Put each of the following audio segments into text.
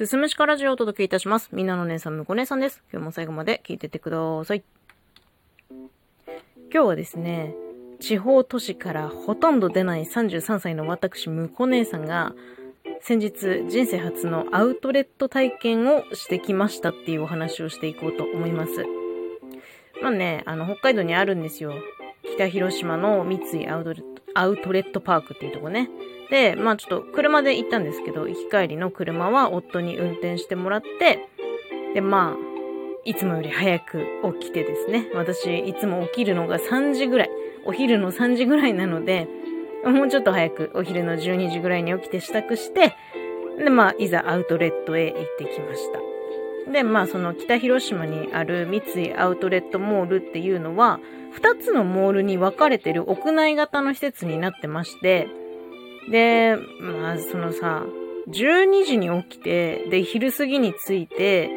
すすむしかラジオをお届けいたします。みんなの姉さん、むこ姉さんです。今日も最後まで聞いててください。今日はですね、地方都市からほとんど出ない33歳の私、むこ姉さんが、先日人生初のアウトレット体験をしてきましたっていうお話をしていこうと思います。まあね、あの、北海道にあるんですよ。北広島の三井アウトレット、アウトレットパークっていうとこね。で、まあちょっと車で行ったんですけど、行き帰りの車は夫に運転してもらって、で、まあ、いつもより早く起きてですね。私、いつも起きるのが3時ぐらい。お昼の3時ぐらいなので、もうちょっと早くお昼の12時ぐらいに起きて支度して、で、まあ、いざアウトレットへ行ってきました。で、まあ、その北広島にある三井アウトレットモールっていうのは、二つのモールに分かれてる屋内型の施設になってまして、で、まあ、そのさ、12時に起きて、で、昼過ぎに着いて、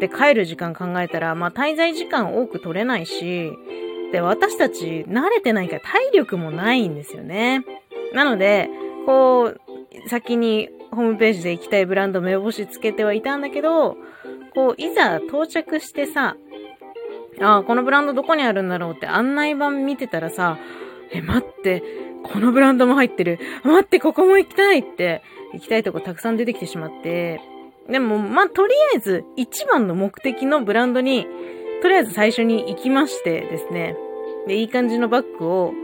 で、帰る時間考えたら、まあ、滞在時間多く取れないし、で、私たち慣れてないから体力もないんですよね。なので、こう、先にホームページで行きたいブランド目星つけてはいたんだけど、こう、いざ到着してさ、ああ、このブランドどこにあるんだろうって案内板見てたらさ、え、待って、このブランドも入ってる。待って、ここも行きたいって、行きたいとこたくさん出てきてしまって、でも、まあ、とりあえず、一番の目的のブランドに、とりあえず最初に行きましてですね、で、いい感じのバッグを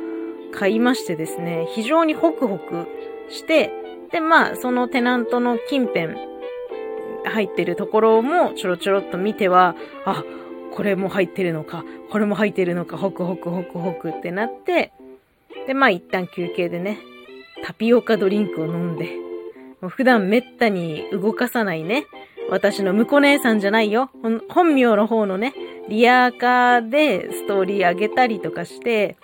買いましてですね、非常にホクホクして、で、まあ、そのテナントの近辺、入ってるところもちょろちょろっと見ては、あ、これも入ってるのか、これも入ってるのか、ホクホクホクホクってなって、で、まあ一旦休憩でね、タピオカドリンクを飲んで、もう普段めったに動かさないね、私の婿姉さんじゃないよ。本名の方のね、リアーカーでストーリー上げたりとかして、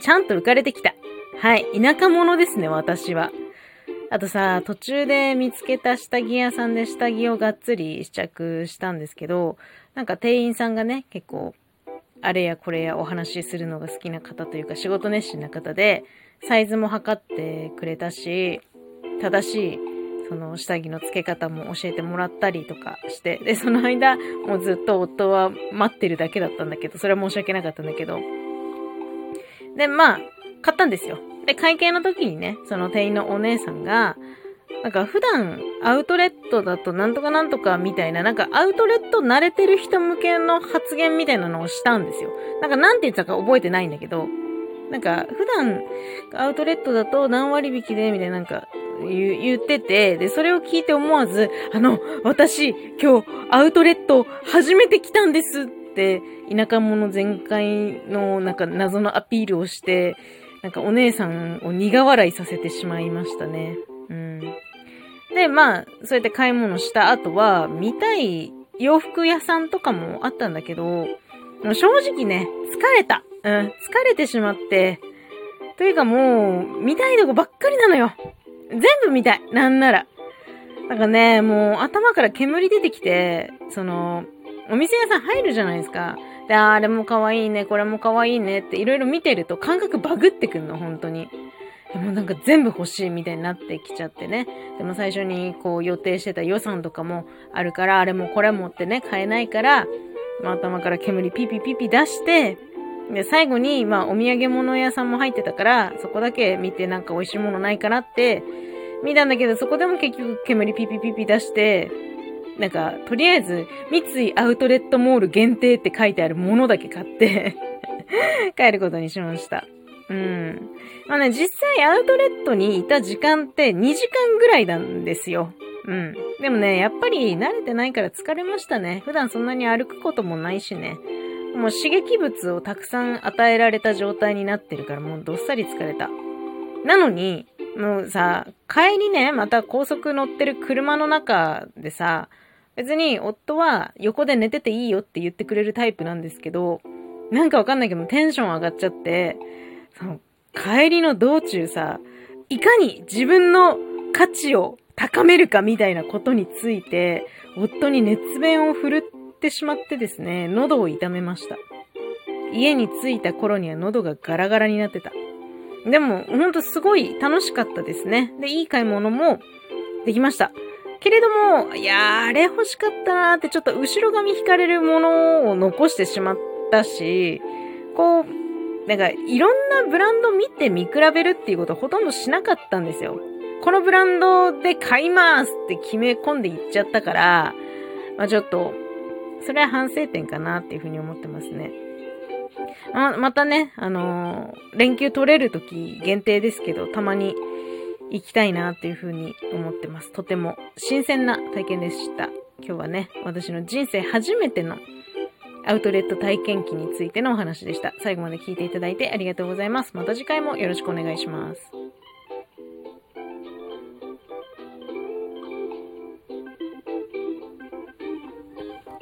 ちゃんと浮かれてきた。はい。田舎者ですね、私は。あとさ、途中で見つけた下着屋さんで下着をがっつり試着したんですけど、なんか店員さんがね、結構、あれやこれやお話しするのが好きな方というか仕事熱心な方で、サイズも測ってくれたし、正しい、その下着の付け方も教えてもらったりとかして、で、その間、もうずっと夫は待ってるだけだったんだけど、それは申し訳なかったんだけど、で、まあ、買ったんですよ。で、会計の時にね、その店員のお姉さんが、なんか普段アウトレットだとなんとかなんとかみたいな、なんかアウトレット慣れてる人向けの発言みたいなのをしたんですよ。なんかなんて言ってたか覚えてないんだけど、なんか普段アウトレットだと何割引きでみたいななんか言ってて、で、それを聞いて思わず、あの、私今日アウトレット初めて来たんですって、田舎者全開のなんか謎のアピールをして、なんかお姉さんを苦笑いさせてしまいましたね。うん。で、まあ、そうやって買い物した後は、見たい洋服屋さんとかもあったんだけど、もう正直ね、疲れた。うん、疲れてしまって、というかもう、見たいとこばっかりなのよ。全部見たい。なんなら。なんかね、もう頭から煙出てきて、その、お店屋さん入るじゃないですか。で、あれも可愛いね、これも可愛いねっていろいろ見てると感覚バグってくんの、本当に。でもなんか全部欲しいみたいになってきちゃってね。でも最初にこう予定してた予算とかもあるから、あれもこれもってね、買えないから、まあ、頭から煙ピピピピ出して、で、最後に、まあ、お土産物屋さんも入ってたから、そこだけ見てなんか美味しいものないかなって、見たんだけど、そこでも結局煙ピピピピ出して、なんか、とりあえず、三井アウトレットモール限定って書いてあるものだけ買って 帰ることにしました。うん。まあね、実際アウトレットにいた時間って2時間ぐらいなんですよ。うん。でもね、やっぱり慣れてないから疲れましたね。普段そんなに歩くこともないしね。もう刺激物をたくさん与えられた状態になってるからもうどっさり疲れた。なのに、もうさ、帰りね、また高速乗ってる車の中でさ、別に夫は横で寝てていいよって言ってくれるタイプなんですけど、なんかわかんないけどテンション上がっちゃって、その帰りの道中さ、いかに自分の価値を高めるかみたいなことについて、夫に熱弁を振るってしまってですね、喉を痛めました。家に着いた頃には喉がガラガラになってた。でも、ほんとすごい楽しかったですね。で、いい買い物もできました。けれども、いやー、あれ欲しかったなーってちょっと後ろ髪引かれるものを残してしまったし、こう、なんかいろんなブランド見て見比べるっていうことほとんどしなかったんですよ。このブランドで買いますって決め込んでいっちゃったから、まあちょっと、それは反省点かなっていうふうに思ってますね。ま、またね、あのー、連休取れる時限定ですけど、たまに行きたいなっていうふうに思ってます。とても新鮮な体験でした。今日はね、私の人生初めてのアウトレット体験記についてのお話でした。最後まで聞いていただいてありがとうございます。また次回もよろしくお願いします。